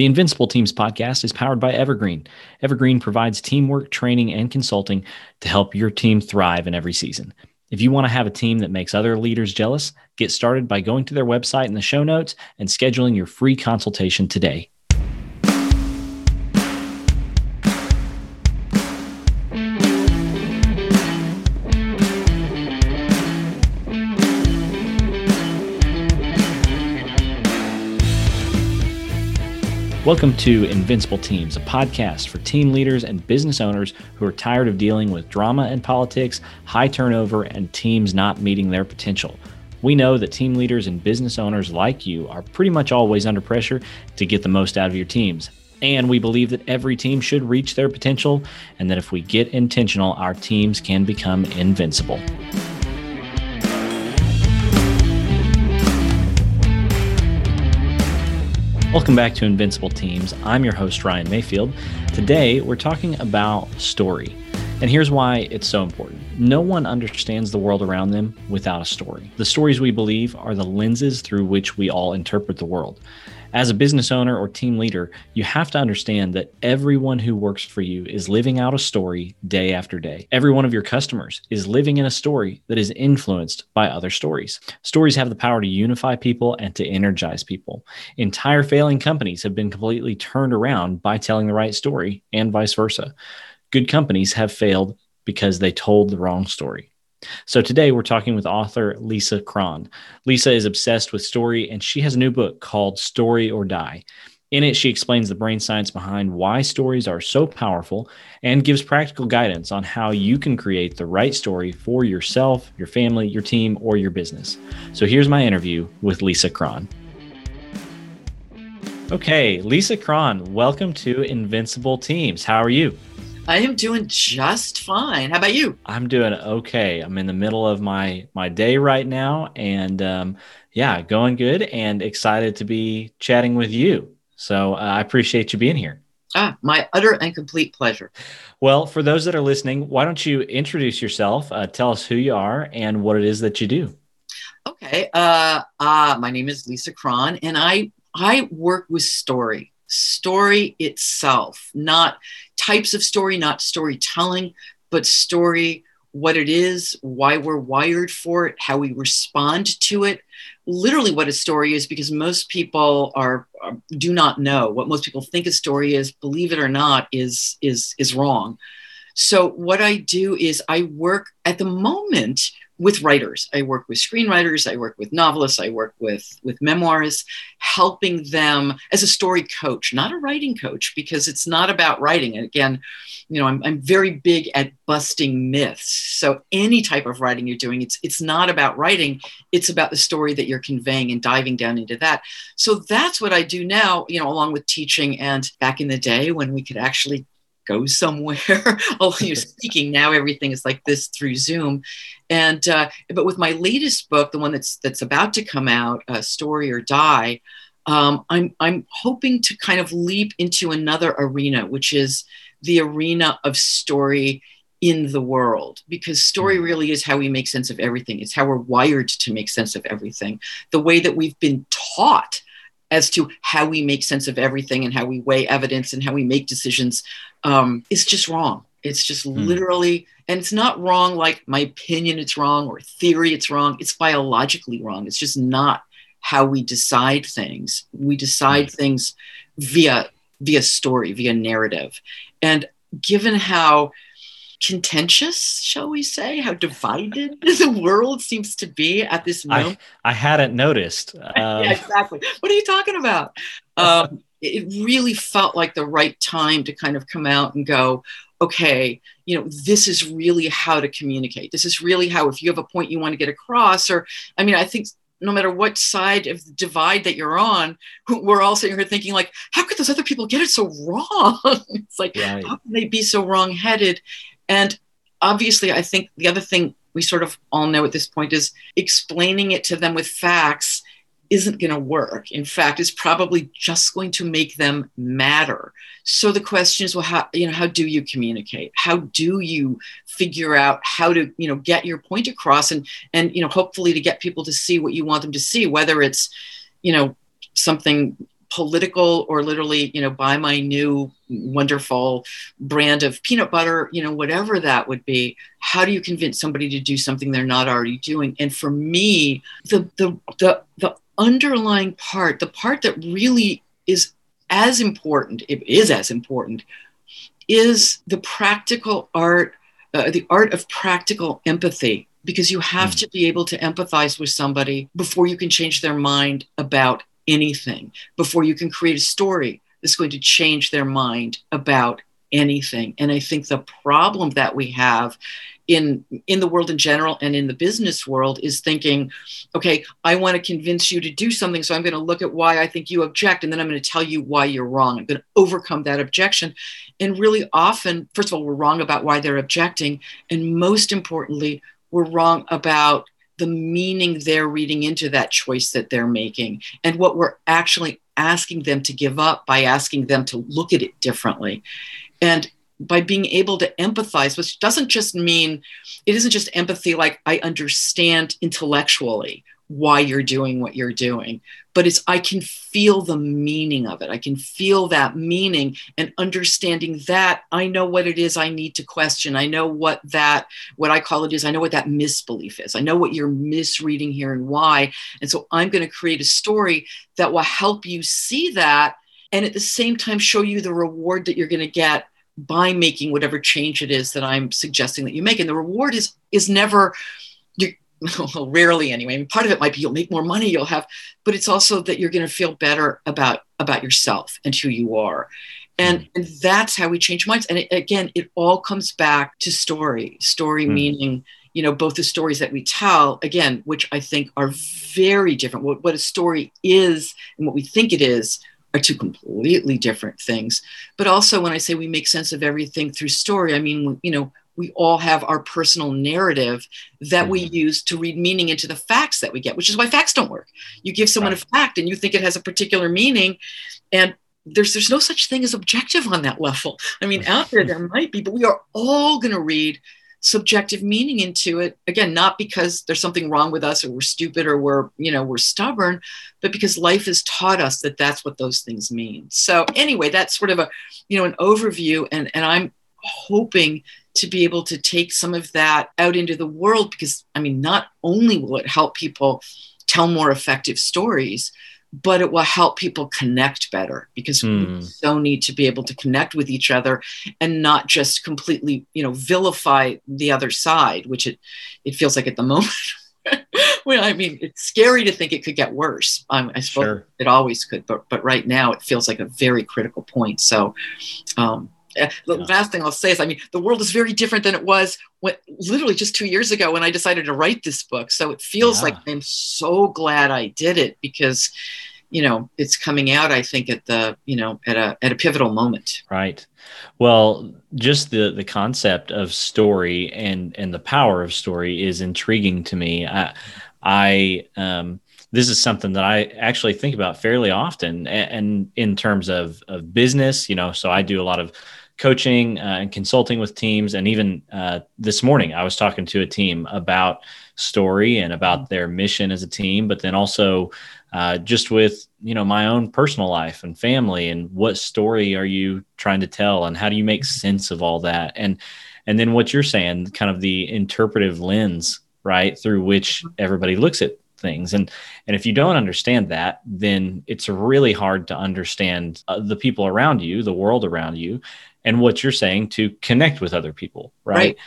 The Invincible Teams podcast is powered by Evergreen. Evergreen provides teamwork, training, and consulting to help your team thrive in every season. If you want to have a team that makes other leaders jealous, get started by going to their website in the show notes and scheduling your free consultation today. Welcome to Invincible Teams, a podcast for team leaders and business owners who are tired of dealing with drama and politics, high turnover, and teams not meeting their potential. We know that team leaders and business owners like you are pretty much always under pressure to get the most out of your teams. And we believe that every team should reach their potential, and that if we get intentional, our teams can become invincible. Welcome back to Invincible Teams. I'm your host, Ryan Mayfield. Today, we're talking about story. And here's why it's so important. No one understands the world around them without a story. The stories we believe are the lenses through which we all interpret the world. As a business owner or team leader, you have to understand that everyone who works for you is living out a story day after day. Every one of your customers is living in a story that is influenced by other stories. Stories have the power to unify people and to energize people. Entire failing companies have been completely turned around by telling the right story, and vice versa. Good companies have failed because they told the wrong story. So today we're talking with author Lisa Cron. Lisa is obsessed with story and she has a new book called Story or Die. In it, she explains the brain science behind why stories are so powerful and gives practical guidance on how you can create the right story for yourself, your family, your team, or your business. So here's my interview with Lisa Cron. Okay, Lisa Cron, welcome to Invincible Teams. How are you? I am doing just fine. How about you? I'm doing okay. I'm in the middle of my my day right now, and um, yeah, going good, and excited to be chatting with you. So uh, I appreciate you being here. Ah, my utter and complete pleasure. Well, for those that are listening, why don't you introduce yourself? Uh, tell us who you are and what it is that you do. Okay. Uh, uh, my name is Lisa Cron, and I I work with story story itself, not types of story, not storytelling, but story, what it is, why we're wired for it, how we respond to it. Literally, what a story is, because most people are, are do not know what most people think a story is. Believe it or not, is is is wrong. So what I do is I work at the moment with writers. I work with screenwriters, I work with novelists, I work with with memoirists, helping them as a story coach, not a writing coach, because it's not about writing. And again, you know, I'm, I'm very big at busting myths. So any type of writing you're doing, it's it's not about writing, it's about the story that you're conveying and diving down into that. So that's what I do now, you know, along with teaching and back in the day when we could actually go somewhere. Although you're speaking now, everything is like this through Zoom. And uh, but with my latest book, the one that's that's about to come out, uh, Story or Die, um, I'm I'm hoping to kind of leap into another arena, which is the arena of story in the world because story hmm. really is how we make sense of everything it's how we're wired to make sense of everything the way that we've been taught as to how we make sense of everything and how we weigh evidence and how we make decisions um, is just wrong. It's just mm. literally, and it's not wrong like my opinion, it's wrong, or theory, it's wrong. It's biologically wrong. It's just not how we decide things. We decide mm. things via via story, via narrative. And given how contentious, shall we say, how divided the world seems to be at this moment. I, I hadn't noticed. Um... yeah, exactly. What are you talking about? Um, it really felt like the right time to kind of come out and go, okay, you know, this is really how to communicate. This is really how, if you have a point you want to get across, or I mean, I think no matter what side of the divide that you're on, we're all sitting here thinking, like, how could those other people get it so wrong? it's like, right. how can they be so wrong-headed? And obviously, I think the other thing we sort of all know at this point is explaining it to them with facts isn't going to work. In fact, it's probably just going to make them madder. So the question is, well, how you know how do you communicate? How do you figure out how to you know get your point across and and you know hopefully to get people to see what you want them to see, whether it's you know something political or literally you know buy my new wonderful brand of peanut butter you know whatever that would be how do you convince somebody to do something they're not already doing and for me the the the, the underlying part the part that really is as important it is as important is the practical art uh, the art of practical empathy because you have mm. to be able to empathize with somebody before you can change their mind about anything, before you can create a story that's going to change their mind about anything. And I think the problem that we have in in the world in general and in the business world is thinking okay i want to convince you to do something so i'm going to look at why i think you object and then i'm going to tell you why you're wrong i'm going to overcome that objection and really often first of all we're wrong about why they're objecting and most importantly we're wrong about the meaning they're reading into that choice that they're making and what we're actually asking them to give up by asking them to look at it differently. And by being able to empathize, which doesn't just mean, it isn't just empathy like I understand intellectually why you're doing what you're doing but it's i can feel the meaning of it. I can feel that meaning and understanding that i know what it is i need to question. I know what that what i call it is i know what that misbelief is. I know what you're misreading here and why. And so i'm going to create a story that will help you see that and at the same time show you the reward that you're going to get by making whatever change it is that i'm suggesting that you make. And the reward is is never well, rarely anyway. I mean, part of it might be you'll make more money, you'll have, but it's also that you're going to feel better about about yourself and who you are. And, mm. and that's how we change minds. And it, again, it all comes back to story. Story mm. meaning, you know, both the stories that we tell, again, which I think are very different. What, what a story is and what we think it is are two completely different things. But also, when I say we make sense of everything through story, I mean, you know, we all have our personal narrative that we mm-hmm. use to read meaning into the facts that we get, which is why facts don't work. You give someone right. a fact and you think it has a particular meaning, and there's there's no such thing as objective on that level. I mean, out there there might be, but we are all going to read subjective meaning into it again not because there's something wrong with us or we're stupid or we're you know we're stubborn but because life has taught us that that's what those things mean so anyway that's sort of a you know an overview and and i'm hoping to be able to take some of that out into the world because I mean, not only will it help people tell more effective stories, but it will help people connect better because mm. we hmm. so need to be able to connect with each other and not just completely, you know, vilify the other side, which it it feels like at the moment. well, I mean, it's scary to think it could get worse. Um, I suppose sure. it always could, but but right now it feels like a very critical point. So, um, the yeah. last thing I'll say is, I mean, the world is very different than it was when, literally just two years ago when I decided to write this book. So it feels yeah. like I'm so glad I did it because, you know, it's coming out. I think at the, you know, at a at a pivotal moment. Right. Well, just the the concept of story and and the power of story is intriguing to me. I, I um this is something that I actually think about fairly often and, and in terms of, of business, you know, so I do a lot of coaching uh, and consulting with teams. And even uh, this morning, I was talking to a team about story and about their mission as a team, but then also uh, just with you know my own personal life and family and what story are you trying to tell and how do you make sense of all that? And and then what you're saying, kind of the interpretive lens right through which everybody looks at things. And and if you don't understand that then it's really hard to understand uh, the people around you the world around you and what you're saying to connect with other people right,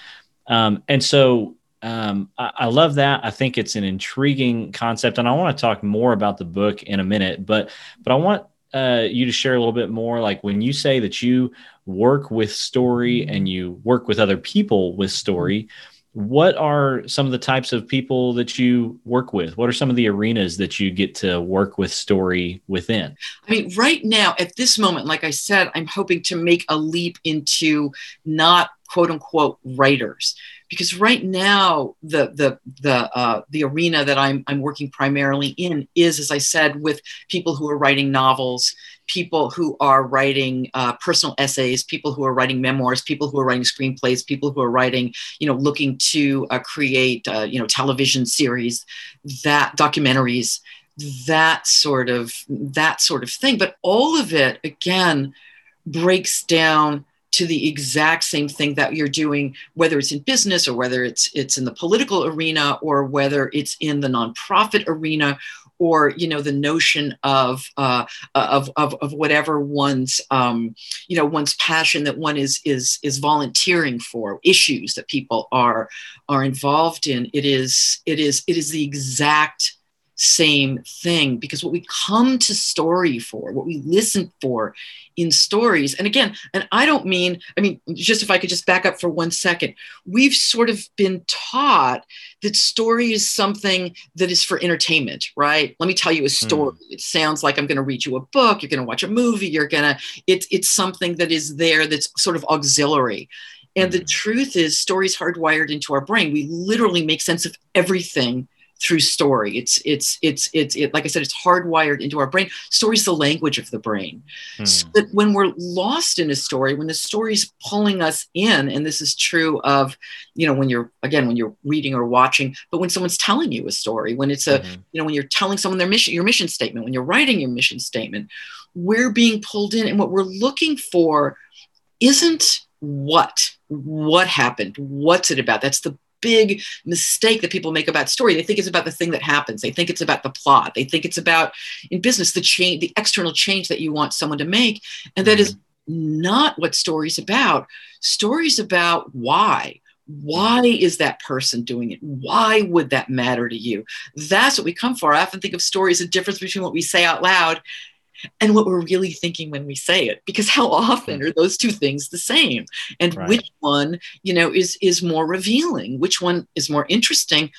right. Um, and so um, I, I, love that i think it's an intriguing concept and i want to talk more about the book in a minute but but i want uh, you to share a little bit more like when you say that you work with story and you work with other people with story what are some of the types of people that you work with? What are some of the arenas that you get to work with story within? I mean right now at this moment like i said i'm hoping to make a leap into not quote unquote writers. Because right now the the the uh, the arena that I'm I'm working primarily in is as I said with people who are writing novels people who are writing uh, personal essays, people who are writing memoirs, people who are writing screenplays, people who are writing, you know, looking to uh, create, uh, you know, television series, that documentaries. that sort of that sort of thing but all of it again breaks down to the exact same thing that you're doing whether it's in business or whether it's it's in the political arena or whether it's in the nonprofit arena or you know the notion of uh, of, of, of whatever one's um, you know one's passion that one is is is volunteering for issues that people are are involved in. It is it is it is the exact same thing because what we come to story for, what we listen for in stories, and again, and I don't mean, I mean, just if I could just back up for one second, we've sort of been taught that story is something that is for entertainment, right? Let me tell you a story. Mm. It sounds like I'm going to read you a book, you're going to watch a movie, you're going to, it's, it's something that is there that's sort of auxiliary. And the hmm. truth is, stories hardwired into our brain. We literally make sense of everything through story. It's it's it's it's it, like I said, it's hardwired into our brain. Story's the language of the brain. Hmm. So that when we're lost in a story, when the story's pulling us in, and this is true of, you know, when you're again when you're reading or watching, but when someone's telling you a story, when it's a, mm-hmm. you know, when you're telling someone their mission, your mission statement, when you're writing your mission statement, we're being pulled in, and what we're looking for isn't what what happened what's it about that's the big mistake that people make about story. They think it's about the thing that happens. They think it's about the plot. They think it's about in business the change, the external change that you want someone to make, and that is mm-hmm. not what story's about. Story's about why. Why is that person doing it? Why would that matter to you? That's what we come for. I often think of stories, a difference between what we say out loud and what we're really thinking when we say it because how often are those two things the same? And right. which one you know is is more revealing? Which one is more interesting?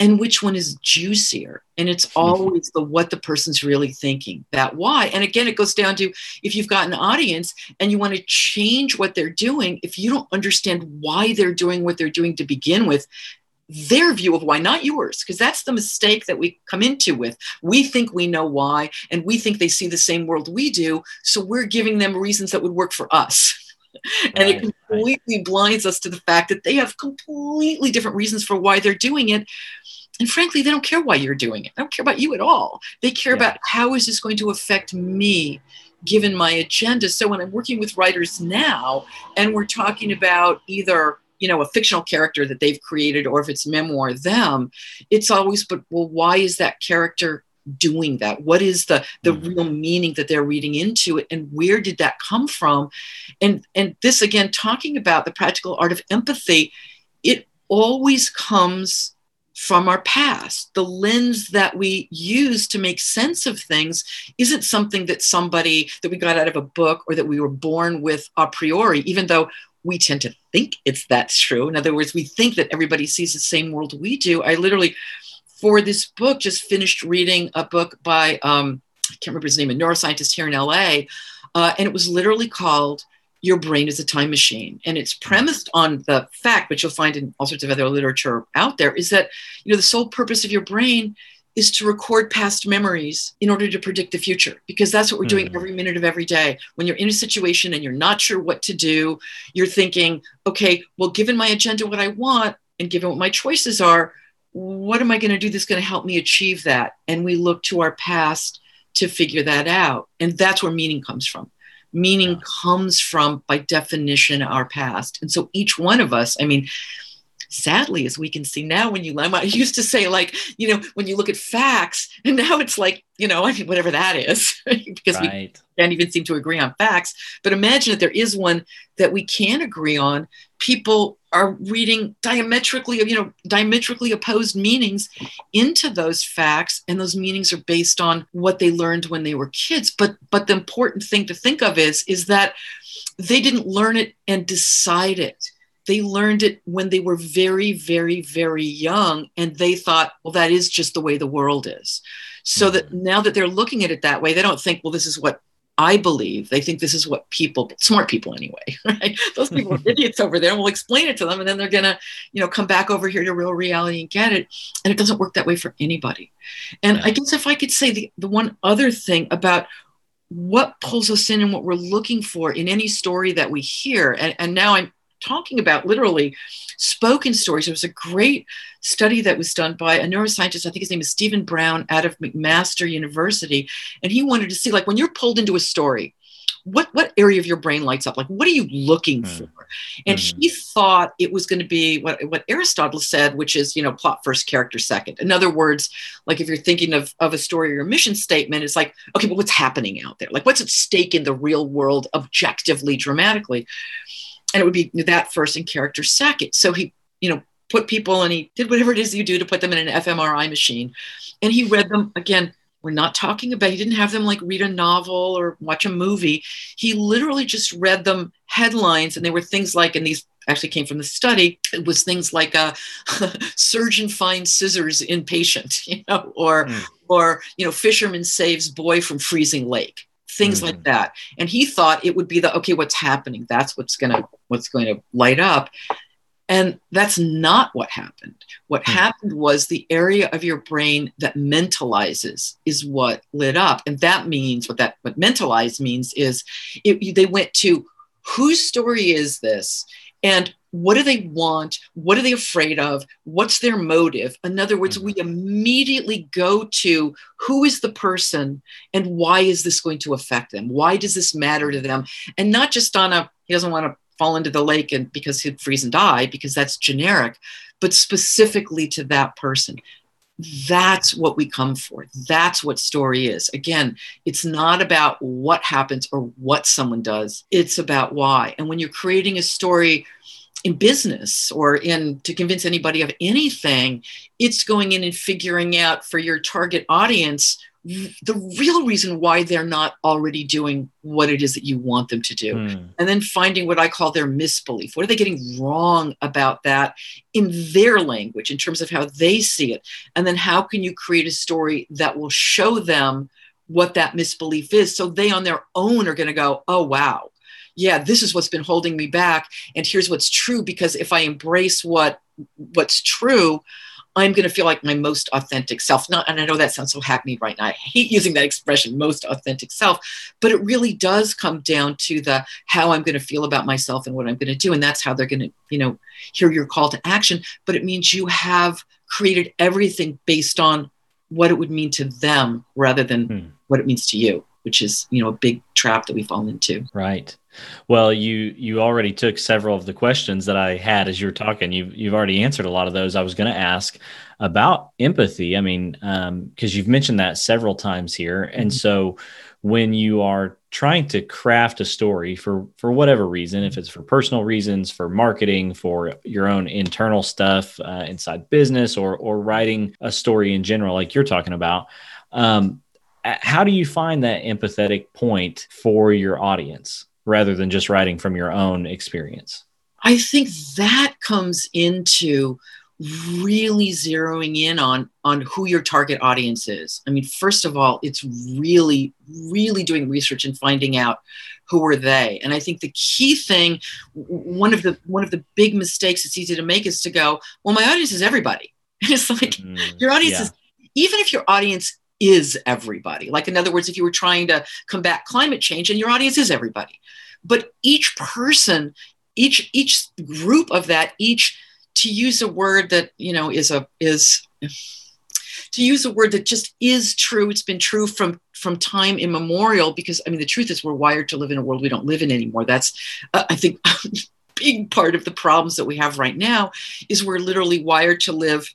And which one is juicier? And it's mm-hmm. always the what the person's really thinking that why? And again it goes down to if you've got an audience and you want to change what they're doing if you don't understand why they're doing what they're doing to begin with their view of why, not yours, because that's the mistake that we come into with. We think we know why, and we think they see the same world we do. So we're giving them reasons that would work for us. and right, it completely right. blinds us to the fact that they have completely different reasons for why they're doing it. And frankly, they don't care why you're doing it. They don't care about you at all. They care yeah. about how is this going to affect me given my agenda. So when I'm working with writers now and we're talking about either you know a fictional character that they've created or if it's memoir them it's always but well why is that character doing that what is the the mm-hmm. real meaning that they're reading into it and where did that come from and and this again talking about the practical art of empathy it always comes from our past. The lens that we use to make sense of things isn't something that somebody that we got out of a book or that we were born with a priori, even though we tend to think it's that's true. In other words, we think that everybody sees the same world we do. I literally, for this book, just finished reading a book by um, I can't remember his name, a neuroscientist here in LA, uh, and it was literally called "Your Brain is a Time Machine," and it's premised on the fact, which you'll find in all sorts of other literature out there, is that you know the sole purpose of your brain is to record past memories in order to predict the future because that's what we're doing mm. every minute of every day. When you're in a situation and you're not sure what to do you're thinking okay well given my agenda what i want and given what my choices are what am i going to do that's going to help me achieve that? And we look to our past to figure that out. And that's where meaning comes from. Meaning yeah. comes from by definition our past. And so each one of us i mean sadly, as we can see now, when you, I used to say, like, you know, when you look at facts, and now it's like, you know, I mean, whatever that is, because right. we can't even seem to agree on facts. But imagine that there is one that we can agree on. People are reading diametrically, you know, diametrically opposed meanings into those facts, and those meanings are based on what they learned when they were kids. But but the important thing to think of is is that they didn't learn it and decide it they learned it when they were very, very, very young. And they thought, well, that is just the way the world is. So that mm-hmm. now that they're looking at it that way, they don't think, well, this is what I believe. They think this is what people, smart people anyway, right? Those people are idiots over there. And we'll explain it to them. And then they're going to, you know, come back over here to real reality and get it. And it doesn't work that way for anybody. And yeah. I guess if I could say the, the one other thing about what pulls us in and what we're looking for in any story that we hear, and, and now I'm talking about literally spoken stories. There was a great study that was done by a neuroscientist, I think his name is Stephen Brown out of McMaster University. And he wanted to see, like, when you're pulled into a story, what what area of your brain lights up like what are you looking mm. for and mm. he thought it was going to be what what aristotle said which is you know plot first character second in other words like if you're thinking of of a story or your mission statement it's like okay but what's happening out there like what's at stake in the real world objectively dramatically and it would be that first and character second. So he you know put people and he did whatever it is you do to put them in an fMRI machine. And he read them again we're not talking about, he didn't have them like read a novel or watch a movie. He literally just read them headlines, and they were things like, and these actually came from the study, it was things like a surgeon finds scissors in patient, you know, or, mm. or, you know, fisherman saves boy from freezing lake things mm like that. And he thought it would be the okay what's happening? That's what's going to what's going to light up and that's not what happened. What hmm. happened was the area of your brain that mentalizes is what lit up. And that means what that what mentalize means is it, they went to whose story is this? And what do they want? What are they afraid of? What's their motive? In other words, hmm. we immediately go to who is the person and why is this going to affect them? Why does this matter to them? And not just on a, he doesn't want to fall into the lake and because he'd freeze and die because that's generic but specifically to that person. That's what we come for. That's what story is. Again it's not about what happens or what someone does. It's about why. And when you're creating a story in business or in to convince anybody of anything it's going in and figuring out for your target audience the real reason why they're not already doing what it is that you want them to do. Mm. And then finding what I call their misbelief. What are they getting wrong about that in their language, in terms of how they see it? And then how can you create a story that will show them what that misbelief is? So they on their own are going to go, oh, wow. Yeah, this is what's been holding me back. And here's what's true because if I embrace what what's true, I'm going to feel like my most authentic self. Not, and I know that sounds so hackneyed right now. I hate using that expression, most authentic self, but it really does come down to the how I'm going to feel about myself and what I'm going to do, and that's how they're going to, you know, hear your call to action. But it means you have created everything based on what it would mean to them rather than hmm. what it means to you, which is, you know, a big trap that we fall into. Right. Well, you you already took several of the questions that I had as you were talking. You've you've already answered a lot of those. I was going to ask about empathy. I mean, because um, you've mentioned that several times here, and mm-hmm. so when you are trying to craft a story for for whatever reason, if it's for personal reasons, for marketing, for your own internal stuff uh, inside business, or or writing a story in general, like you're talking about. Um, how do you find that empathetic point for your audience? rather than just writing from your own experience? I think that comes into really zeroing in on on who your target audience is. I mean, first of all, it's really really doing research and finding out who are they. And I think the key thing one of the one of the big mistakes it's easy to make is to go, well, my audience is everybody. And it's like mm, your audience yeah. is even if your audience is everybody. Like, in other words, if you were trying to combat climate change and your audience is everybody, but each person, each each group of that, each to use a word that you know is a is to use a word that just is true. It's been true from from time immemorial because I mean the truth is we're wired to live in a world we don't live in anymore. That's uh, I think. A big part of the problems that we have right now is we're literally wired to live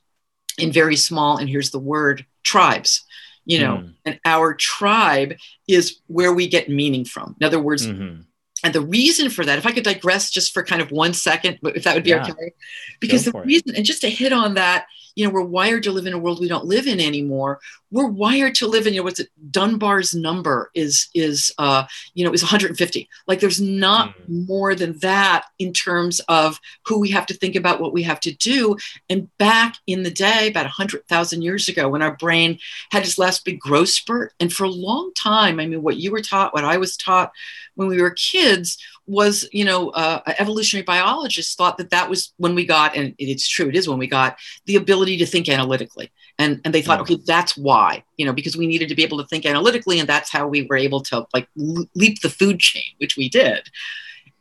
in very small and here's the word tribes you know mm. and our tribe is where we get meaning from in other words mm-hmm. and the reason for that if i could digress just for kind of one second if that would be yeah. okay because Go the reason it. and just to hit on that you know we're wired to live in a world we don't live in anymore we're wired to live in you know what's it dunbar's number is is uh you know is 150 like there's not mm. more than that in terms of who we have to think about what we have to do and back in the day about 100000 years ago when our brain had its last big growth spurt and for a long time i mean what you were taught what i was taught when we were kids was, you know, uh, evolutionary biologists thought that that was when we got, and it's true, it is when we got the ability to think analytically. And, and they thought, okay, that's why, you know, because we needed to be able to think analytically, and that's how we were able to like leap the food chain, which we did.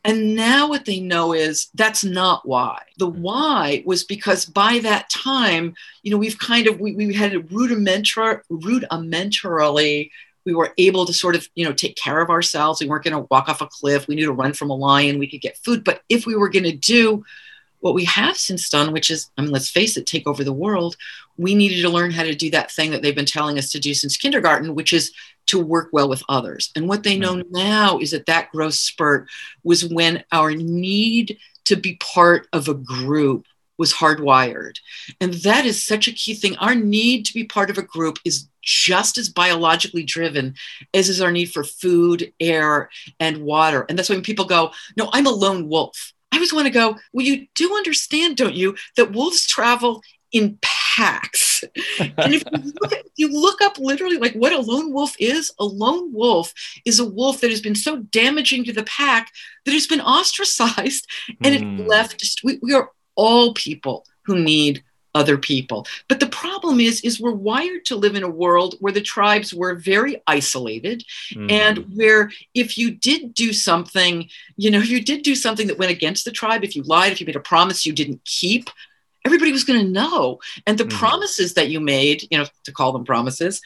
And now what they know is that's not why. The Hmm. why was because by that time, you know, we've kind of we, we had a rudimentary rudimentarily we were able to sort of you know take care of ourselves we weren't going to walk off a cliff we knew to run from a lion we could get food but if we were going to do what we have since done which is i mean let's face it take over the world we needed to learn how to do that thing that they've been telling us to do since kindergarten which is to work well with others and what they know now is that that growth spurt was when our need to be part of a group was hardwired. And that is such a key thing. Our need to be part of a group is just as biologically driven as is our need for food, air, and water. And that's when people go, No, I'm a lone wolf. I always want to go, Well, you do understand, don't you, that wolves travel in packs. and if you, look at, you look up literally like what a lone wolf is, a lone wolf is a wolf that has been so damaging to the pack that it's been ostracized and Hmm. it left. We, we are all people who need other people. But the problem is, is we're wired to live in a world where the tribes were very isolated Mhm. and where if you did do something, you know, you did do something that went against the tribe, if you lied, if you made a promise you didn't keep, everybody was going to know. And the Mhm. promises that you made, you know, to call them promises,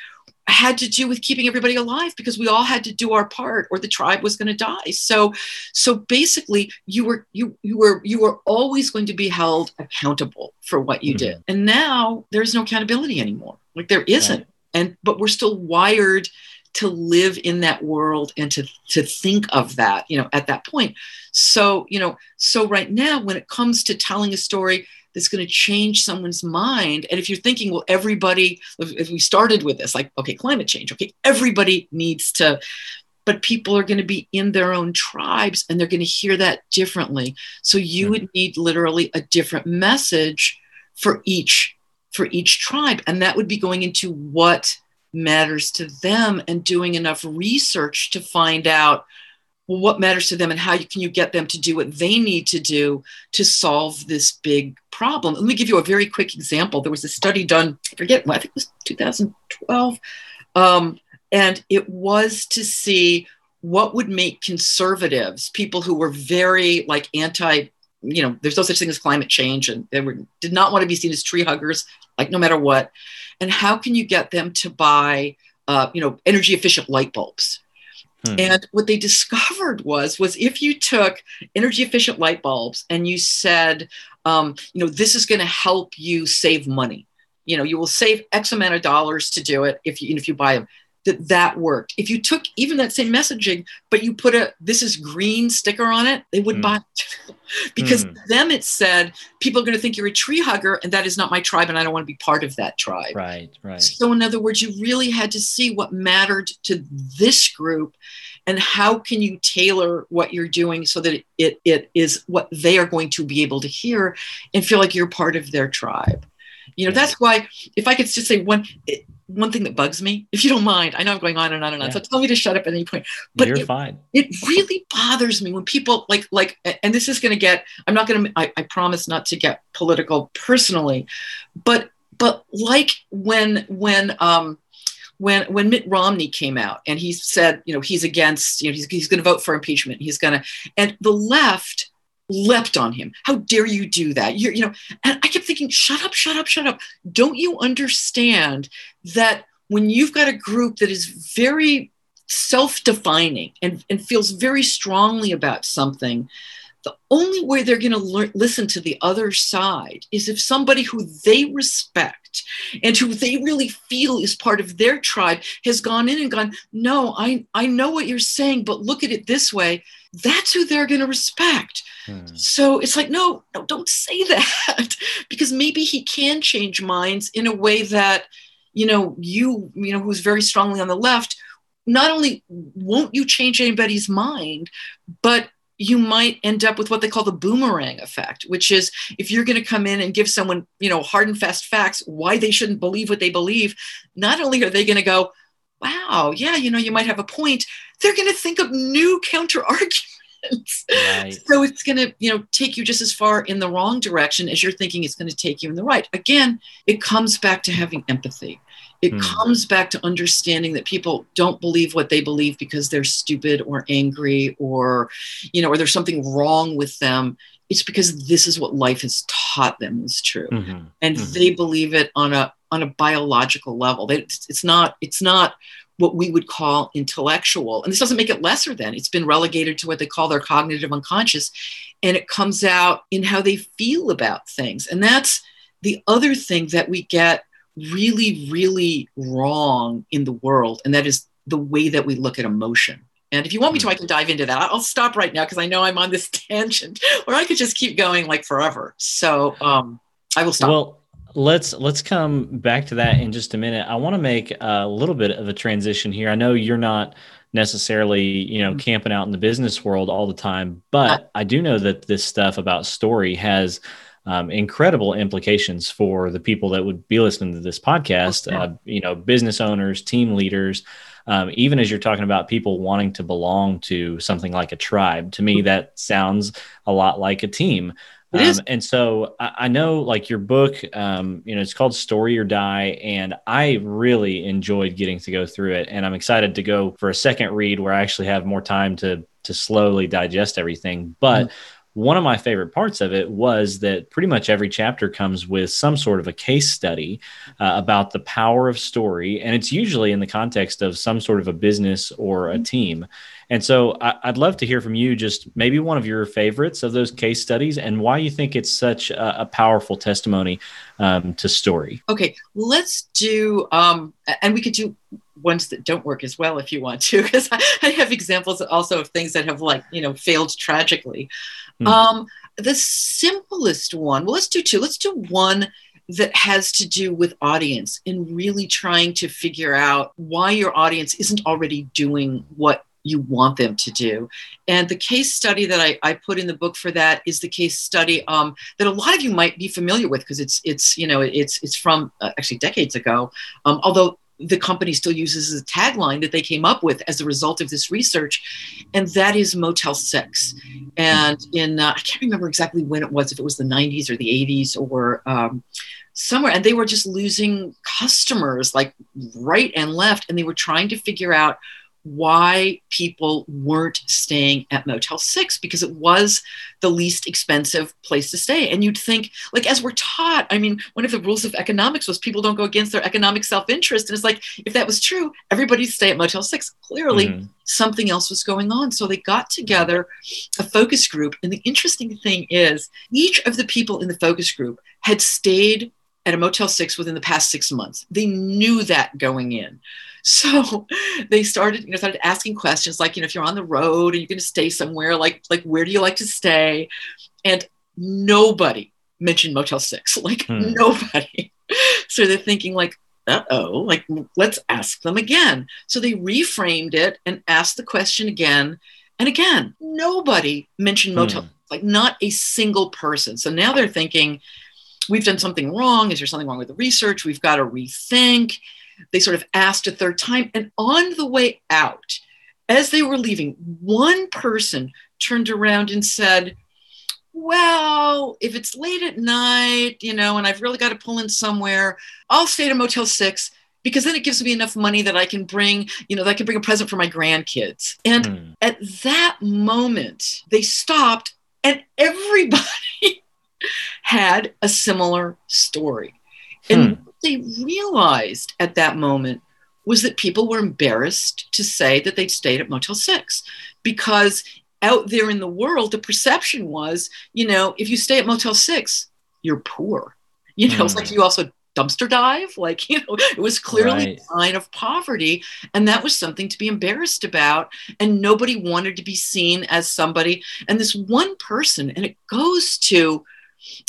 had to do with keeping everybody alive because we all had to do our part or the tribe was going to die. So so basically you were you you were you were always going to be held accountable for what you Mhm. did. And now there's no accountability anymore. Like there isn't. And but we're still wired to live in that world and to to think of that, you know, at that point. So, you know, so right now when it comes to telling a story that's going to change someone's mind. And if you're thinking, well, everybody, if we started with this, like, okay, climate change, okay, everybody needs to, but people are going to be in their own tribes and they're going to hear that differently. So you Mhm. would need literally a different message for each for each tribe and that would be going into what matters to them and doing enough research to find out well, what matters to them and how you, can you get them to do what they need to do to solve this big problem. Let me give you a very quick example. There was a study done, I forget, I think it was 2012, um, and it was to see what would make conservatives, people who were very like anti, you know, there's no such thing as climate change, and they were did not want to be seen as tree huggers, like no matter what. And how can you get them to buy, uh, you know, energy efficient light bulbs? Hmm. And what they discovered was was if you took energy efficient light bulbs and you said, um, you know, this is going to help you save money. You know, you will save X amount of dollars to do it if you if you buy them. That that worked. If you took even that same messaging, but you put a this is green sticker on it, they wouldn't Hmm. buy it because to them it said people are going to think you're a tree hugger, and that is not my tribe, and I don't want to be part of that tribe. right, right. So, in other words, you really had to see what mattered to this group and how can you tailor what you're doing so that it, it is what they are going to be able to hear and feel like you're part of their tribe. You know, Yeah. that's why, if I could just say one, one thing that bugs me, if you don't mind, I know I'm going on and on and on, Yeah. so tell me to shut up at any point. But You're it, fine. it really bothers me when people like like and this is going to get i'm not going to I, I promise not to get political personally but but like when when um when when Mitt Romney came out and he said, you know, he's against, you know, he's, he's going to vote for impeachment. He's going to, and the left leapt on him. How dare you do that? You're, you know, and I kept thinking, shut up, shut up, shut up. Don't you understand that when you've got a group that is very self-defining and, and feels very strongly about something, the only way they're going to listen to the other side is if somebody who they respect and who they really feel is part of their tribe has gone in and gone, no, I, I know what you're saying, but look at it this way. That's who they're going to respect. Hmm. So it's like, no, no, don't say that because maybe he can change minds in a way that, you know, you, you know, who's very strongly on the left, not only won't you change anybody's mind, but you might end up with what they call the boomerang effect, which is if you're going to come in and give someone, you know, hard and fast facts why they shouldn't believe what they believe, not only are they going to go, wow, yeah, you know, you might have a point, they're going to think of new counter arguments. Right. So it's going to, you know, take you just as far in the wrong direction as you're thinking it's going to take you in the right. Again, it comes back to having empathy. It mm. comes back to understanding that people don't believe what they believe because they're stupid or angry or you know or there's something wrong with them. It's because this is what life has taught them is true. Mm-hmm. and mm-hmm. they believe it on a on a biological level. They, it's, it's not it's not what we would call intellectual. And this doesn't make it lesser than. It's been relegated to what they call their cognitive unconscious. And it comes out in how they feel about things. And that's the other thing that we get really really wrong in the world and that is the way that we look at emotion and if you want me to, I can dive into that. I'll stop right now because I know I'm on this tangent, or I could just keep going like forever. So um, I will stop. Well, let's let's come back to that in just a minute. I want to make a little bit of a transition here. I know you're not necessarily you know mm-hmm. camping out in the business world all the time, but I do know that this stuff about story has. Um, incredible implications for the people that would be listening to this podcast. Uh, you know, business owners, team leaders, um, even as you're talking about people wanting to belong to something like a tribe, to me, that sounds a lot like a team. Um, and so I, I, know like your book, um, you know, it's called Story or Die. And I really enjoyed getting to go through it. And I'm excited to go for a second read where I actually have more time to to slowly digest everything. But mm-hmm one of my favorite parts of it was that pretty much every chapter comes with some sort of a case study uh, about the power of story. And it's usually in the context of some sort of a business or a mm-hmm. team. And so I, would love to hear from you just maybe one of your favorites of those case studies and why you think it's such a, a powerful testimony um, to story. Okay, let's do, um, and we could do ones that don't work as well if you want to because I, I, have examples also of things that have like you know failed tragically mm. um, the simplest one well let's do two let's do one that has to do with audience and really trying to figure out why your audience isn't already doing what you want them to do. And the case study that I, I put in the book for that is the case study um, that a lot of you might be familiar with because it's it's you know it's it's from uh, actually decades ago. Um, although the company still uses as a tagline that they came up with as a result of this research, and that is Motel 6. And in, uh, I can't remember exactly when it was, if it was the 90s or the 80s or um, somewhere, and they were just losing customers like right and left, and they were trying to figure out why people weren't staying at Motel 6 because it was the least expensive place to stay. And you'd think, like, as we're taught, I mean, one of the rules of economics was people don't go against their economic self interest. And it's like, if that was true, everybody'd stay at Motel 6. Clearly, mm-hmm. something else was going on. So they got together a focus group. And the interesting thing is, each of the people in the focus group had stayed at a Motel 6 within the past six months. They knew that going in. So they started, you know, started asking questions like, you know, if you're on the road and you're going to stay somewhere, like, like where do you like to stay? And nobody mentioned Motel Six, like hmm. nobody. so they're thinking like, uh oh, like let's ask them again. So they reframed it and asked the question again and again. Nobody mentioned hmm. Motel, hmm. like not a single person. So now they're thinking, we've done something wrong. Is there something wrong with the research? We've got to rethink. They sort of asked a third time. And on the way out, as they were leaving, one person turned around and said, well, if it's late at night, you know, and I've really got to pull in somewhere, I'll stay at a Motel 6 because then it gives me enough money that I can bring, you know, that I can bring a present for my grandkids. And mm. at that moment, they stopped and everybody had a similar story. And hmm they realized at that moment was that people were embarrassed to say that they'd stayed at Motel 6 because out there in the world, the perception was, you know, if you stay at Motel 6, you're poor. You know, mm. it's like hmm. you also dumpster dive. Like, you know, it was clearly right. a sign of poverty. And that was something to be embarrassed about. And nobody wanted to be seen as somebody. And this one person, and it goes to,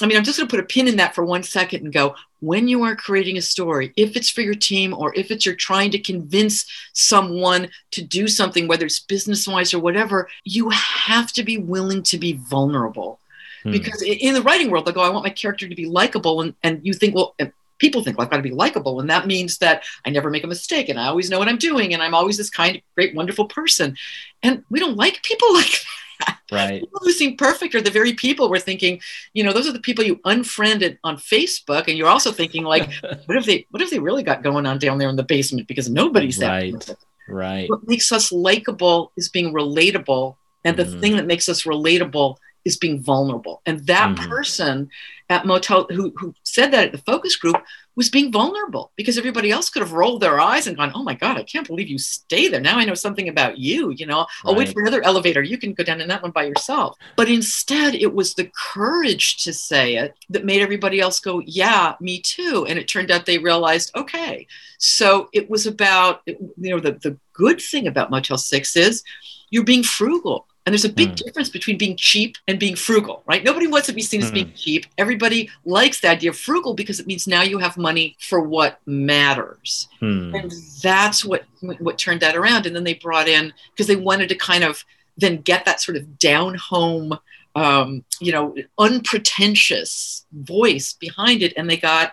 I mean, I'm just going to put a pin in that for one second and go, when you are creating a story, if it's for your team or if it's you're trying to convince someone to do something, whether it's business wise or whatever, you have to be willing to be vulnerable. Hmm. Because in the writing world, they go, I want my character to be likable. And, and you think, well, people think, well, I've got to be likable. And that means that I never make a mistake and I always know what I'm doing. And I'm always this kind, great, wonderful person. And we don't like people like that. Right. People who seem perfect are the very people we're thinking, you know, those are the people you unfriended on Facebook. And you're also thinking, like, what if they what if they really got going on down there in the basement because nobody's that Right. perfect? Right. What makes us likable is being relatable. And the Mhm. thing that makes us relatable is being vulnerable. And that Mhm. person at Motel who, who said that at the focus group was being vulnerable because everybody else could have rolled their eyes and gone, Oh my God, I can't believe you stay there. Now I know something about you. You know, I'll wait for another elevator. You can go down in that one by yourself. But instead, it was the courage to say it that made everybody else go, Yeah, me too. And it turned out they realized, Okay. So it was about, you know, the, the good thing about Motel 6 is you're being frugal. And there's a big Hmm. difference between being cheap and being frugal, right? Nobody wants to be seen as being cheap. Everybody likes the idea of frugal because it means now you have money for what matters. Hmm. And that's what what turned that around. And then they brought in because they wanted to kind of then get that sort of down home, um, you know, unpretentious voice behind it. And they got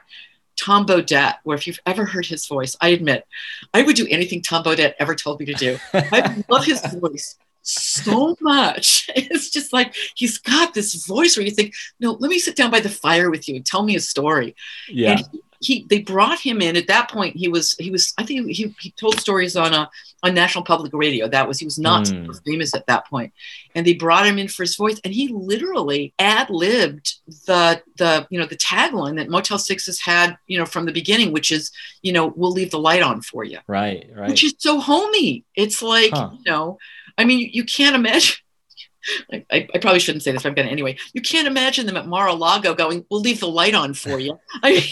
Tom Bodett, where if you've ever heard his voice, I admit I would do anything Tom Bodett ever told me to do. I love his voice so much. It's just like he's got this voice where you think, no, let me sit down by the fire with you and tell me a story. yeah. And he, he they brought him in at that point. He was he was I think he, he told stories on a on National Public Radio. That was he was not Mm. famous at that point, and they brought him in for his voice, and he literally ad libbed the the you know the tagline that Motel Six has had you know from the beginning, which is you know we'll leave the light on for you, Right. Right. which is so homey. It's like Huh. you know, I mean you, can't imagine. I, I probably shouldn't say this, but I'm going to anyway. You can't imagine them at Mar-a-Lago going, "We'll leave the light on for you." I mean,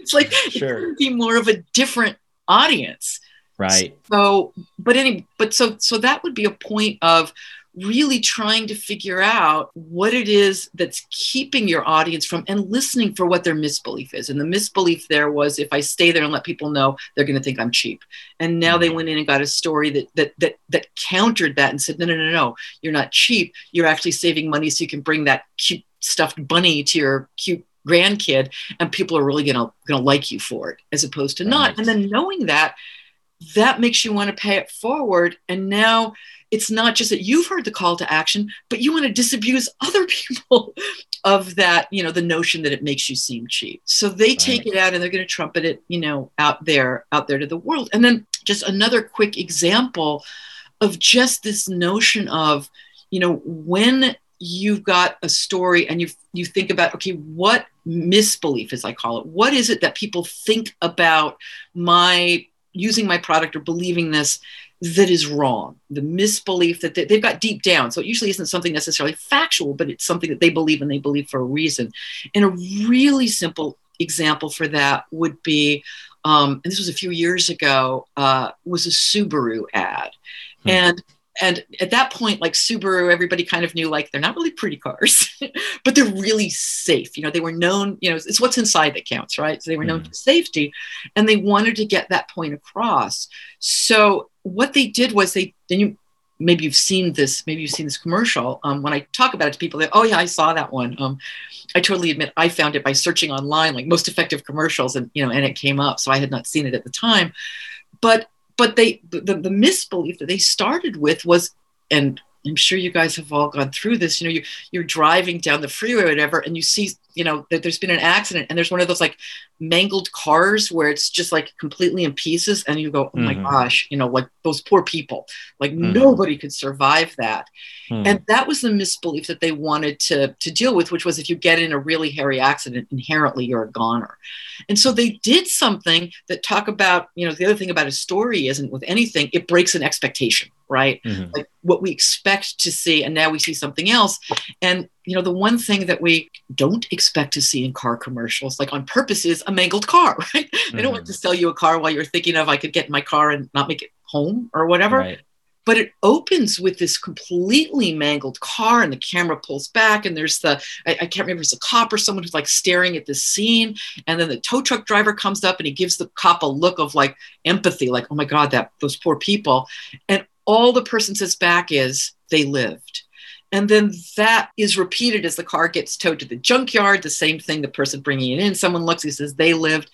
it's like Sure. it be more of a different audience. right. So, but any, but so so that would be a point of really trying to figure out what it is that's keeping your audience from and listening for what their misbelief is. And the misbelief there was if I stay there and let people know, they're going to think I'm cheap. And now they mm-hmm. went in and got a story that that that that countered that and said, no, no, no, no, you're not cheap. You're actually saving money so you can bring that cute stuffed bunny to your cute grandkid and people are really gonna gonna like you for it as opposed to not Right. and then knowing that that makes you want to pay it forward and now it's not just that you've heard the call to action but you want to disabuse other people of that you know the notion that it makes you seem cheap. So they take it out and they're going to trumpet it you know out there out there to the world. And then just another quick example of just this notion of you know when you've got a story and you you think about okay what misbelief as i call it what is it that people think about my using my product or believing this that is wrong the misbelief that they, they've got deep down. So it usually isn't something necessarily factual but it's something that they believe and they believe for a reason. And a really simple example for that would be um, and this was a few years ago uh, was a subaru ad. Hmm. and and at that point like subaru everybody kind of knew like they're not really pretty cars but they're really safe. You know they were known you know it's what's inside that counts right? So they were known Mhm. for safety and they wanted to get that point across. So what they did was they then you maybe you've seen this maybe you've seen this commercial um, when i talk about it to people they oh yeah i saw that one. Um, i totally admit i found it by searching online like most effective commercials and you know and it came up so i had not seen it at the time. But but they the, the misbelief that they started with was and i'm sure you guys have all gone through this you know you, you're driving down the freeway or whatever and you see you know that there's been an accident and there's one of those like mangled cars where it's just like completely in pieces and you go oh my Mhm. gosh you know like those poor people like Mhm. nobody could survive that Hmm. and that was the misbelief that they wanted to, to deal with, which was if you get in a really hairy accident, inherently you're a goner. And so they did something that talk about, you know, the other thing about a story isn't with anything, it breaks an expectation, right? Mhm. Like what we expect to see, and now we see something else. And you know, the one thing that we don't expect to see in car commercials, like on purpose, is a mangled car, right? They don't want Mhm. to sell you a car while you're thinking of I could get in my car and not make it home or whatever Right. but it opens with this completely mangled car and the camera pulls back and there's the I, I can't remember if it's a cop or someone who's like staring at this scene and then the tow truck driver comes up and he gives the cop a look of like empathy like oh my god that those poor people and all the person says back is they lived and then that is repeated as the car gets towed to the junkyard the same thing the person bringing it in someone looks he says they lived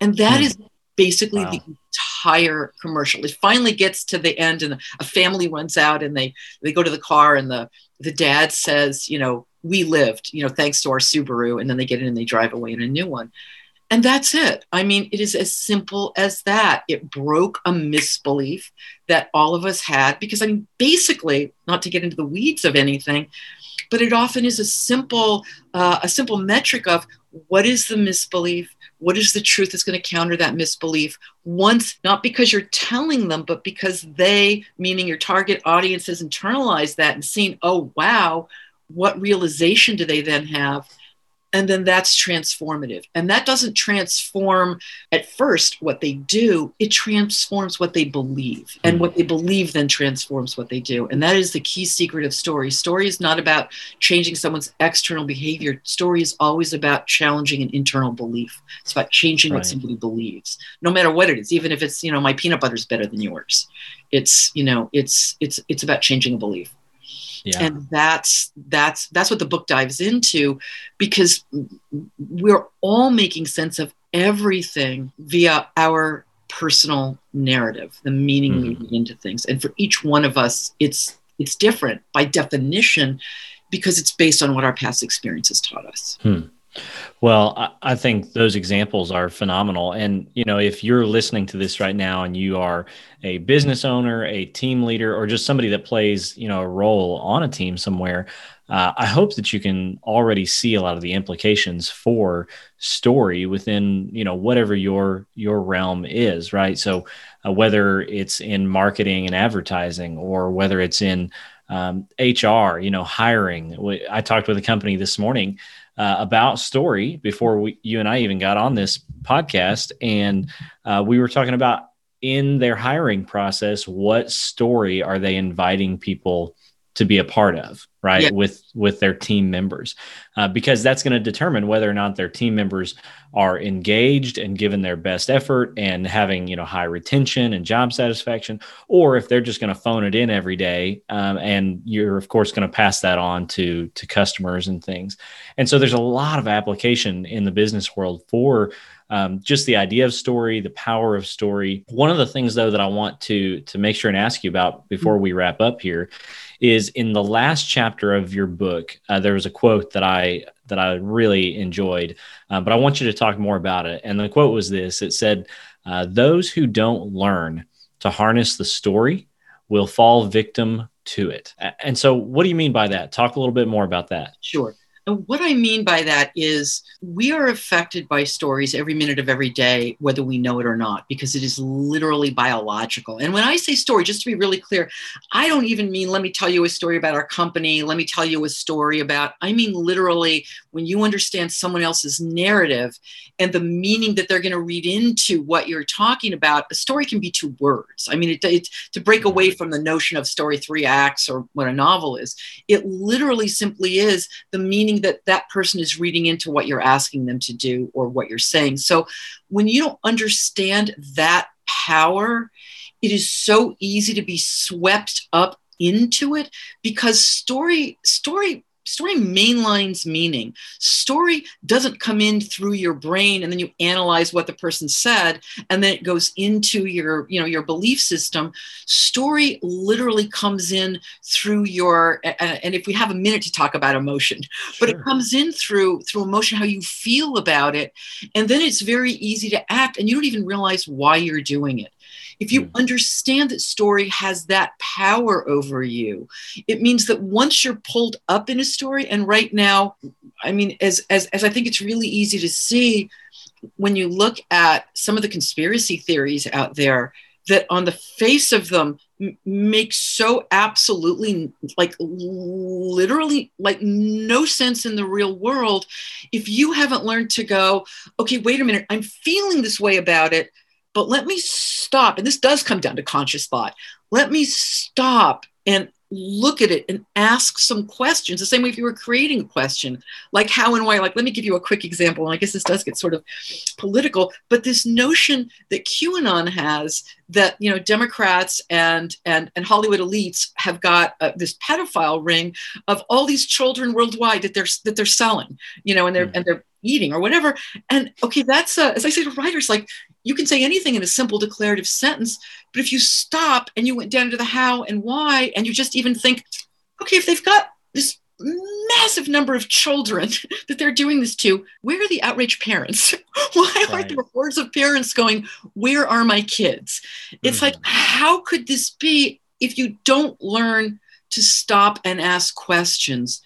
and that Hmm. is basically Wow. the entire commercial. It finally gets to the end, and a family runs out, and they they go to the car, and the the dad says, you know, we lived, you know, thanks to our Subaru, and then they get in and they drive away in a new one. And that's it. I mean, it is as simple as that. It broke a misbelief that all of us had because, I mean, basically, not to get into the weeds of anything, but it often is a simple, uh, a simple metric of what is the misbelief, what is the truth that's going to counter that misbelief. Once, not because you're telling them, but because they, meaning your target audience, has internalized that and seen, oh wow, what realization do they then have? And then that's transformative. And that doesn't transform at first what they do it transforms what they believe. And hmm. what they believe then transforms what they do. And that is the key secret of story. Story is not about changing someone's external behavior. Story is always about challenging an internal belief. It's about changing Right. what somebody believes no matter what it is even if it's you know my peanut butter is better than yours. It's you know it's it's it's about changing a belief Yeah. and that's that's that's what the book dives into because we're all making sense of everything via our personal narrative the meaning we mm-hmm. read into things. And for each one of us it's it's different by definition because it's based on what our past experiences taught us hmm. Well, I, I think those examples are phenomenal. And, you know, if you're listening to this right now and you are a business owner, a team leader, or just somebody that plays, you know, a role on a team somewhere, uh, I hope that you can already see a lot of the implications for story within, you know, whatever your your realm is, right? So, uh, whether it's in marketing and advertising, or whether it's in um, HR, you know, hiring. I talked with a company this morning uh, about story before we, you and I even got on this podcast, and uh, we were talking about in their hiring process, what story are they inviting people to be a part of, right? Yeah. With with their team members, uh, because that's going to determine whether or not their team members are engaged and given their best effort and having you know high retention and job satisfaction, or if they're just going to phone it in every day, um, and you're of course going to pass that on to to customers and things. And so there's a lot of application in the business world for um, just the idea of story, the power of story. One of the things, though, that I want to to make sure and ask you about before we wrap up here is in the last chapter of your book. Uh, there was a quote that I that I really enjoyed, uh, but I want you to talk more about it. And the quote was this: It said, uh, "Those who don't learn to harness the story will fall victim to it." And so, what do you mean by that? Talk a little bit more about that. Sure. And what I mean by that is we are affected by stories every minute of every day, whether we know it or not, because it is literally biological. And when I say story, just to be really clear, I don't even mean let me tell you a story about our company, let me tell you a story about, I mean literally when you understand someone else's narrative and the meaning that they're going to read into what you're talking about, a story can be two words. I mean, it, it, to break away from the notion of story three acts or what a novel is, it literally simply is the meaning that that person is reading into what you're asking them to do or what you're saying. So when you don't understand that power, it is so easy to be swept up into it because story story story mainlines meaning. Story doesn't come in through your brain and then you analyze what the person said and then it goes into your you know your belief system. Story literally comes in through your and if we have a minute to talk about emotion but it comes in through through emotion how you feel about it. And then it's very easy to act and you don't even realize why you're doing it if you Mm. understand that story has that power over you it means that once you're pulled up in a story and right now i mean as as, as i think it's really easy to see when you look at some of the conspiracy theories out there that on the face of them m- make so absolutely like literally like no sense in the real world if you haven't learned to go okay wait a minute i'm feeling this way about it but let me stop and this does come down to conscious thought let me stop and look at it and ask some questions the same way if you were creating a question like how and why like let me give you a quick example and i guess this does get sort of political but this notion that qanon has that you know democrats and and and hollywood elites have got uh, this pedophile ring of all these children worldwide that they're that they're selling you know and they're Mhm. and they're eating or whatever. And okay, that's uh, as I say to writers, like you can say anything in a simple declarative sentence, but if you stop and you went down to the how and why, and you just even think, okay, if they've got this massive number of children that they're doing this to, where are the outraged parents? Why aren't there hordes of parents going, Where are my kids? It's mm-hmm. like, how could this be if you don't learn to stop and ask questions?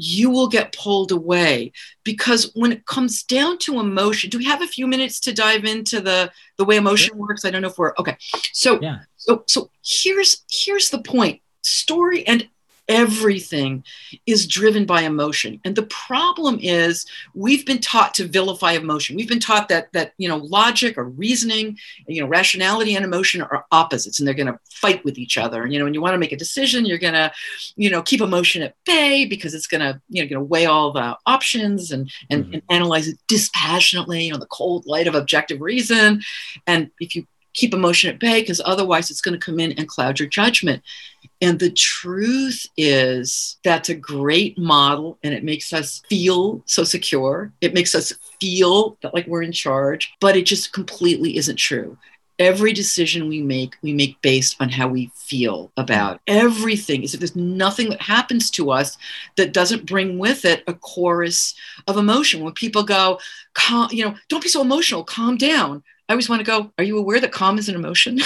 You will get pulled away. Because when it comes down to emotion do we have a few minutes to dive into the the way emotion works? I don't know if we're okay. So yeah. so so here's here's the point. Story and everything is driven by emotion. And the problem is we've been taught to vilify emotion. We've been taught that that you know logic or reasoning you know rationality and emotion are opposites and they're going to fight with each other. And you know when you want to make a decision you're going to you know keep emotion at bay because it's going to you know going to weigh all the options and and, mm-hmm. and analyze it dispassionately you know the cold light of objective reason. And if you keep emotion at bay because otherwise it's going to come in and cloud your judgment. And the truth is that's a great model and it makes us feel so secure. It makes us feel that like we're in charge, but it just completely isn't true. Every decision we make, we make based on how we feel about everything. Is if there's nothing that happens to us that doesn't bring with it a chorus of emotion. When people go, you know, don't be so emotional, calm down I always want to go, are you aware that calm is an emotion?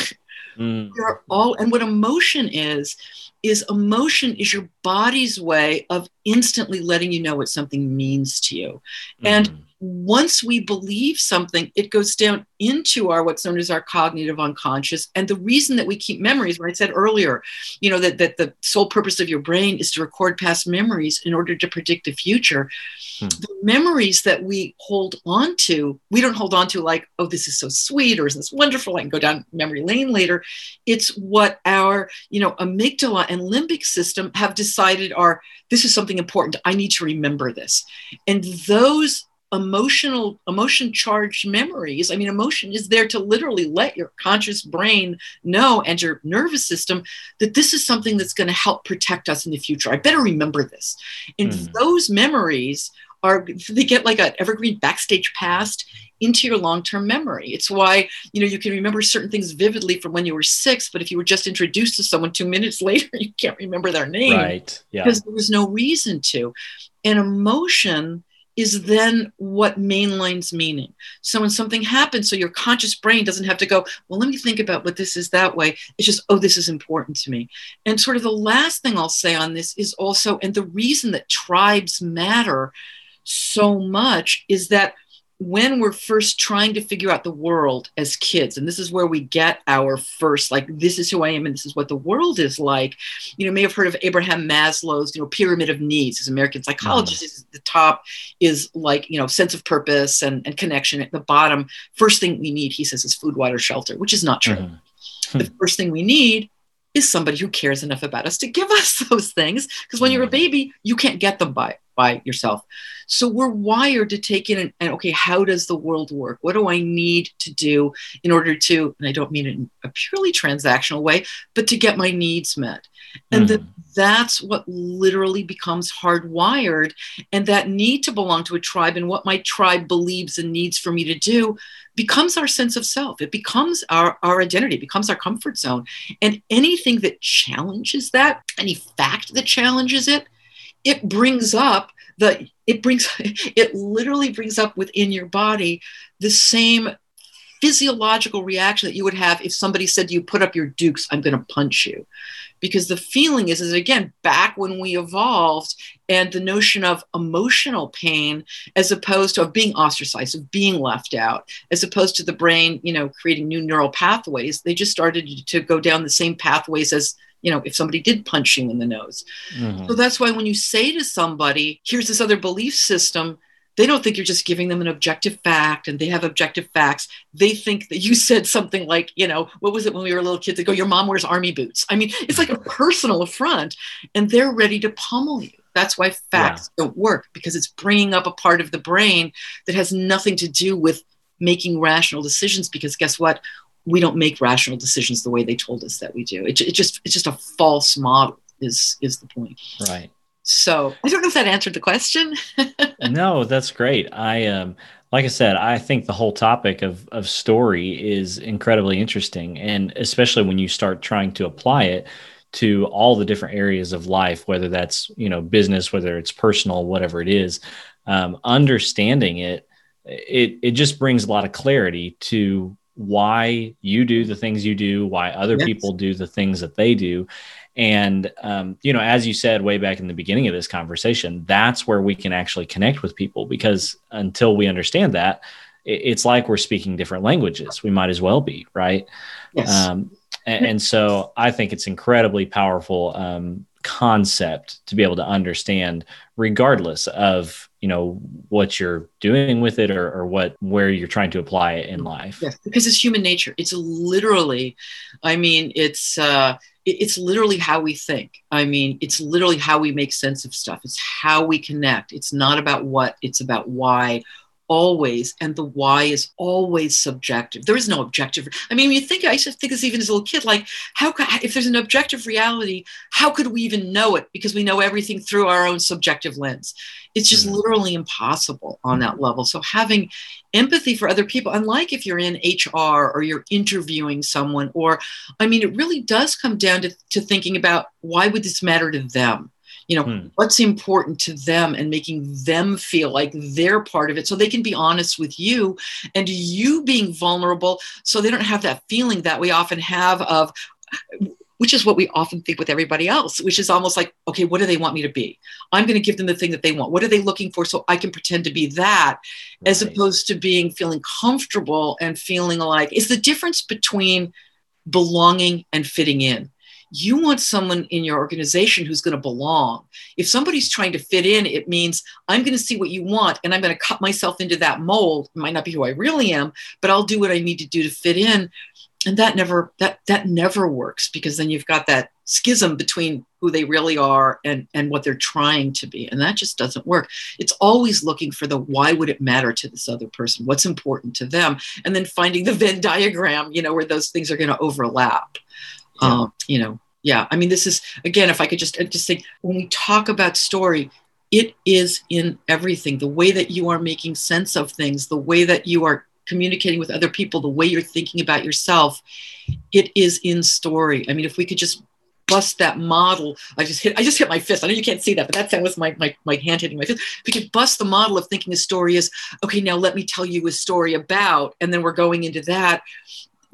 Mm. You're all, and what emotion is, is emotion is your body's way of instantly letting you know what something means to you. Mm. And once we believe something, it goes down into our what's known as our cognitive unconscious. And the reason that we keep memories, what I said earlier, you know, that, that the sole purpose of your brain is to record past memories in order to predict the future. Hmm. The memories that we hold on to, we don't hold on to like, oh, this is so sweet or isn't this wonderful? I can go down memory lane later. It's what our, you know, amygdala and limbic system have decided are this is something important. I need to remember this. And those emotional emotion charged memories i mean emotion is there to literally let your conscious brain know and your nervous system that this is something that's going to help protect us in the future i better remember this and mm. those memories are they get like an evergreen backstage past into your long-term memory it's why you know you can remember certain things vividly from when you were six but if you were just introduced to someone two minutes later you can't remember their name right yeah because there was no reason to and emotion is then what mainlines meaning. So when something happens, so your conscious brain doesn't have to go, well, let me think about what this is that way. It's just, oh, this is important to me. And sort of the last thing I'll say on this is also, and the reason that tribes matter so much is that when we're first trying to figure out the world as kids and this is where we get our first like this is who i am and this is what the world is like you know may have heard of abraham maslow's you know pyramid of needs as american psychologist mm-hmm. the top is like you know sense of purpose and, and connection at the bottom first thing we need he says is food water shelter which is not true mm-hmm. the first thing we need is somebody who cares enough about us to give us those things because when you're a mm-hmm. baby you can't get them by by yourself. So we're wired to take in and, and, okay, how does the world work? What do I need to do in order to, and I don't mean it in a purely transactional way, but to get my needs met. And mm. that's what literally becomes hardwired. And that need to belong to a tribe and what my tribe believes and needs for me to do becomes our sense of self. It becomes our, our identity, it becomes our comfort zone. And anything that challenges that, any fact that challenges it, it brings up the it brings it literally brings up within your body the same physiological reaction that you would have if somebody said to you put up your dukes i'm going to punch you. Because the feeling is is again back when we evolved and the notion of emotional pain as opposed to of being ostracized of being left out as opposed to the brain you know creating new neural pathways they just started to go down the same pathways as you know, if somebody did punch you in the nose. Mm-hmm. So that's why when you say to somebody, here's this other belief system, they don't think you're just giving them an objective fact and they have objective facts. They think that you said something like, you know, what was it when we were little kids? They go, Your mom wears army boots. I mean, it's like a personal affront and they're ready to pummel you. That's why facts yeah. don't work because it's bringing up a part of the brain that has nothing to do with making rational decisions. Because guess what? We don't make rational decisions the way they told us that we do. It, it just it's just a false model is is the point. Right. So I don't know if that answered the question. no, that's great. I um like I said, I think the whole topic of of story is incredibly interesting, and especially when you start trying to apply it to all the different areas of life, whether that's you know business, whether it's personal, whatever it is. Um, understanding it, it it just brings a lot of clarity to why you do the things you do, why other yes. people do the things that they do, and, um, you know, as you said way back in the beginning of this conversation, that's where we can actually connect with people because until we understand that, it's like we're speaking different languages. We might as well be, right? Yes. Um, and, and, so I think it's incredibly powerful um, concept to be able to understand, regardless of you know what you're doing with it or, or what where you're trying to apply it in life. Yes, because it's human nature. It's literally, I mean, it's. Uh, it's literally how we think. I mean, it's literally how we make sense of stuff. It's how we connect. It's not about what, it's about why always and the why is always subjective. There is no objective. I mean you think i used to think this even as a little kid like how could if there's an objective reality how could we even know it? Because we know everything through our own subjective lens. It's just mm-hmm. literally impossible on that level. So having empathy for other people unlike if you're in hr or you're interviewing someone or i mean it really does come down to, to thinking about why would this matter to them you know hmm. what's important to them and making them feel like they're part of it so they can be honest with you and you being vulnerable so they don't have that feeling that we often have of which is what we often think with everybody else, which is almost like, okay, what do they want me to be? I'm going to give them the thing that they want. What are they looking for? So I can pretend to be that, right. as opposed to being feeling comfortable and feeling like, is the difference between belonging and fitting in you want someone in your organization who's going to belong. If somebody's trying to fit in, it means I'm going to see what you want and I'm going to cut myself into that mold. It might not be who I really am, but I'll do what I need to do to fit in. And that never that that never works because then you've got that schism between who they really are and and what they're trying to be and that just doesn't work it's always looking for the why would it matter to this other person what's important to them and then finding the venn diagram you know where those things are going to overlap yeah. um, you know yeah i mean this is again if i could just uh, just say when we talk about story it is in everything. The way that you are making sense of things the way that you are communicating with other people the way you're thinking about yourself it is in story. I mean if we could just bust that model i just hit i just hit my fist. I know you can't see that but that was my, my, my hand hitting my fist. If we could bust the model of thinking a story is okay now let me tell you a story about and then we're going into that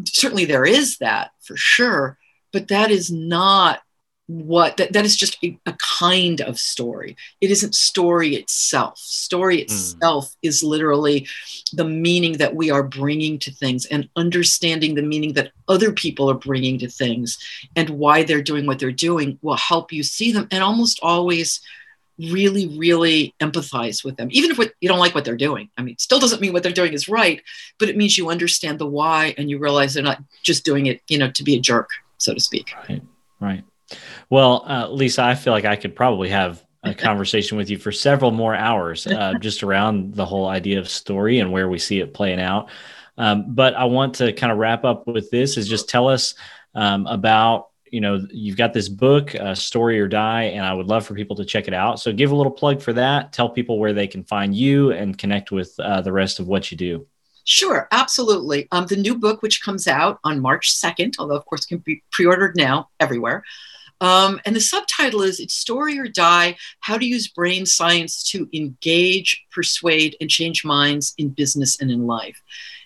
certainly there is that for sure but that is not what that, that is just a, a, kind of story it isn't story itself story hmm. itself mm. is literally the meaning that we are bringing to things and understanding the meaning that other people are bringing to things and why they're doing what they're doing will help you see them and almost always really really empathize with them even if you don't like what they're doing i mean still doesn't mean what they're doing is right but it means you understand the why and you realize they're not just doing it you know to be a jerk so to speak. Right. Right. Well, uh, Lisa, I feel like I could probably have a conversation with you for several more hours uh, just around the whole idea of story and where we see it playing out. Um, but I want to kind of wrap up with this is just tell us um, about you know you've got this book uh, story or die and i would love for people to check it out so give a little plug for that tell people where they can find you and connect with uh, the rest of what you do Sure, absolutely. Um, the new book, which comes out on March 2nd, although of course can be pre-ordered now everywhere. Um, and the subtitle is It's Story or Die How to Use Brain Science to Engage, Persuade, and Change Minds in Business and in Life.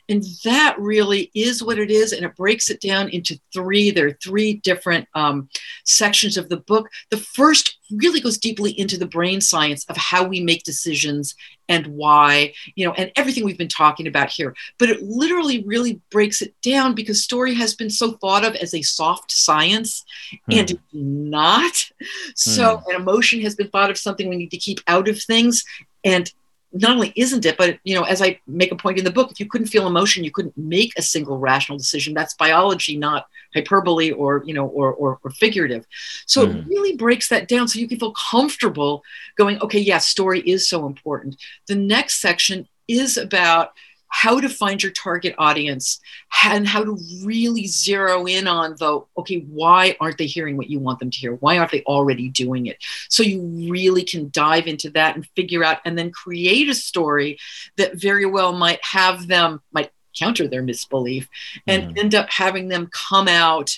And that really is what it is. And it breaks it down into three. There are three different um, sections of the book. The first really goes deeply into the brain science of how we make decisions and why, you know, and everything we've been talking about here. But it literally really breaks it down because story has been so thought of as a soft science hmm. and not. So, hmm. an emotion has been thought of something we need to keep out of things. And not only isn't it, but you know, as I make a point in the book, if you couldn't feel emotion, you couldn't make a single rational decision. That's biology, not hyperbole or you know, or or, or figurative. So mm. it really breaks that down, so you can feel comfortable going. Okay, yes, yeah, story is so important. The next section is about how to find your target audience and how to really zero in on the okay why aren't they hearing what you want them to hear why aren't they already doing it so you really can dive into that and figure out and then create a story that very well might have them might counter their misbelief and mm. end up having them come out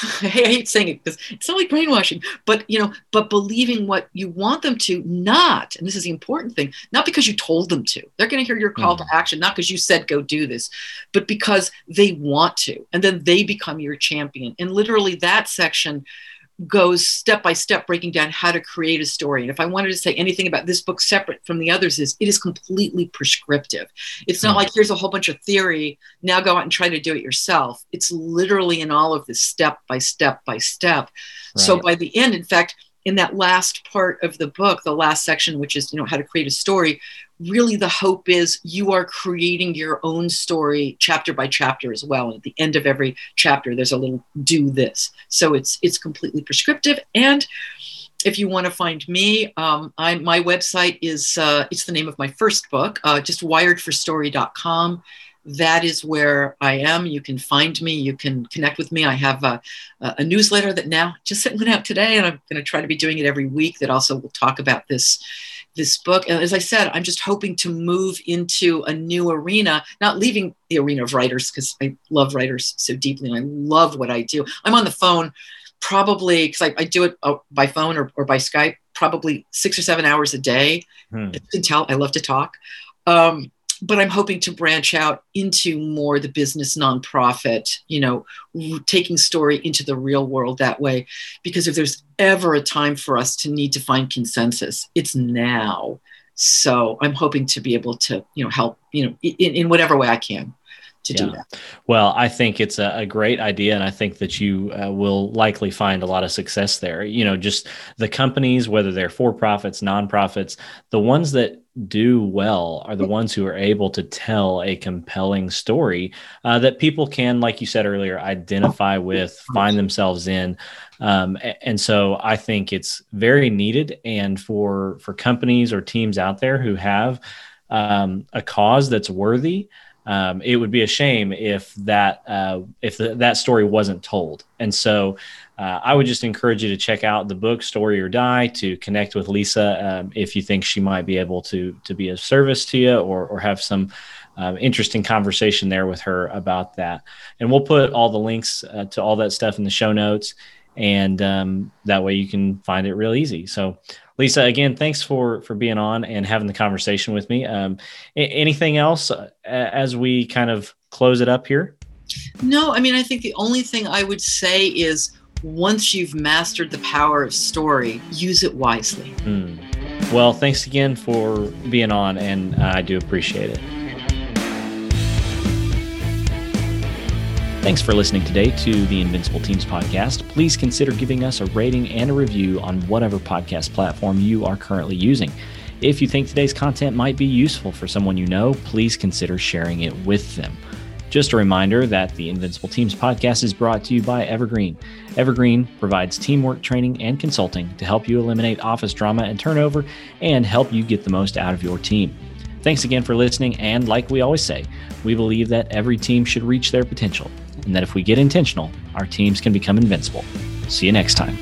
I hate saying it because it's not like brainwashing, but you know, but believing what you want them to, not, and this is the important thing, not because you told them to. They're going to hear your call mm. to action, not because you said go do this, but because they want to, and then they become your champion. And literally, that section goes step by step breaking down how to create a story and if i wanted to say anything about this book separate from the others is it is completely prescriptive it's not mm. like here's a whole bunch of theory now go out and try to do it yourself it's literally in all of this step by step by step right. so by the end in fact in that last part of the book the last section which is you know how to create a story really the hope is you are creating your own story chapter by chapter as well. And at the end of every chapter there's a little do this. So it's it's completely prescriptive. And if you want to find me um, I, my website is uh, it's the name of my first book uh, just wiredforstory.com that is where I am. You can find me. You can connect with me. I have a, a newsletter that now just went out today, and I'm going to try to be doing it every week. That also will talk about this this book. And as I said, I'm just hoping to move into a new arena, not leaving the arena of writers because I love writers so deeply and I love what I do. I'm on the phone probably because I, I, do it uh, by phone or, or, by Skype, probably six or seven hours a day. Hmm. You can tell I love to talk. Um, but I'm hoping to branch out into more the business nonprofit, you know, taking story into the real world that way. Because if there's ever a time for us to need to find consensus, it's now. So I'm hoping to be able to, you know, help, you know, in, in whatever way I can to yeah. do that. Well, I think it's a, a, great idea, and I think that you uh, will likely find a lot of success there. You know, just the companies, whether they're for profits, nonprofits, the ones that do well are the ones who are able to tell a compelling story uh, that people can, like you said earlier, identify with, find themselves in. Um, and so I think it's very needed. And for for companies or teams out there who have um, a cause that's worthy, um, it would be a shame if that uh, if the, that story wasn't told. And so, uh, I would just encourage you to check out the book "Story or Die" to connect with Lisa um, if you think she might be able to to be of service to you or or have some. Um, interesting conversation there with her about that. And we'll put all the links uh, to all that stuff in the show notes. And um, that way you can find it real easy. So, Lisa, again, thanks for for being on and having the conversation with me. Um, anything else uh, as we kind of close it up here? No, I mean, I think the only thing I would say is once you've mastered the power of story, use it wisely. Mm. Well, thanks again for being on, and I do appreciate it. Thanks for listening today to the Invincible Teams podcast. Please consider giving us a rating and a review on whatever podcast platform you are currently using. If you think today's content might be useful for someone you know, please consider sharing it with them. Just a reminder that the Invincible Teams podcast is brought to you by Evergreen. Evergreen provides teamwork training and consulting to help you eliminate office drama and turnover and help you get the most out of your team. Thanks again for listening. And like we always say, we believe that every team should reach their potential and that if we get intentional, our teams can become invincible. See you next time.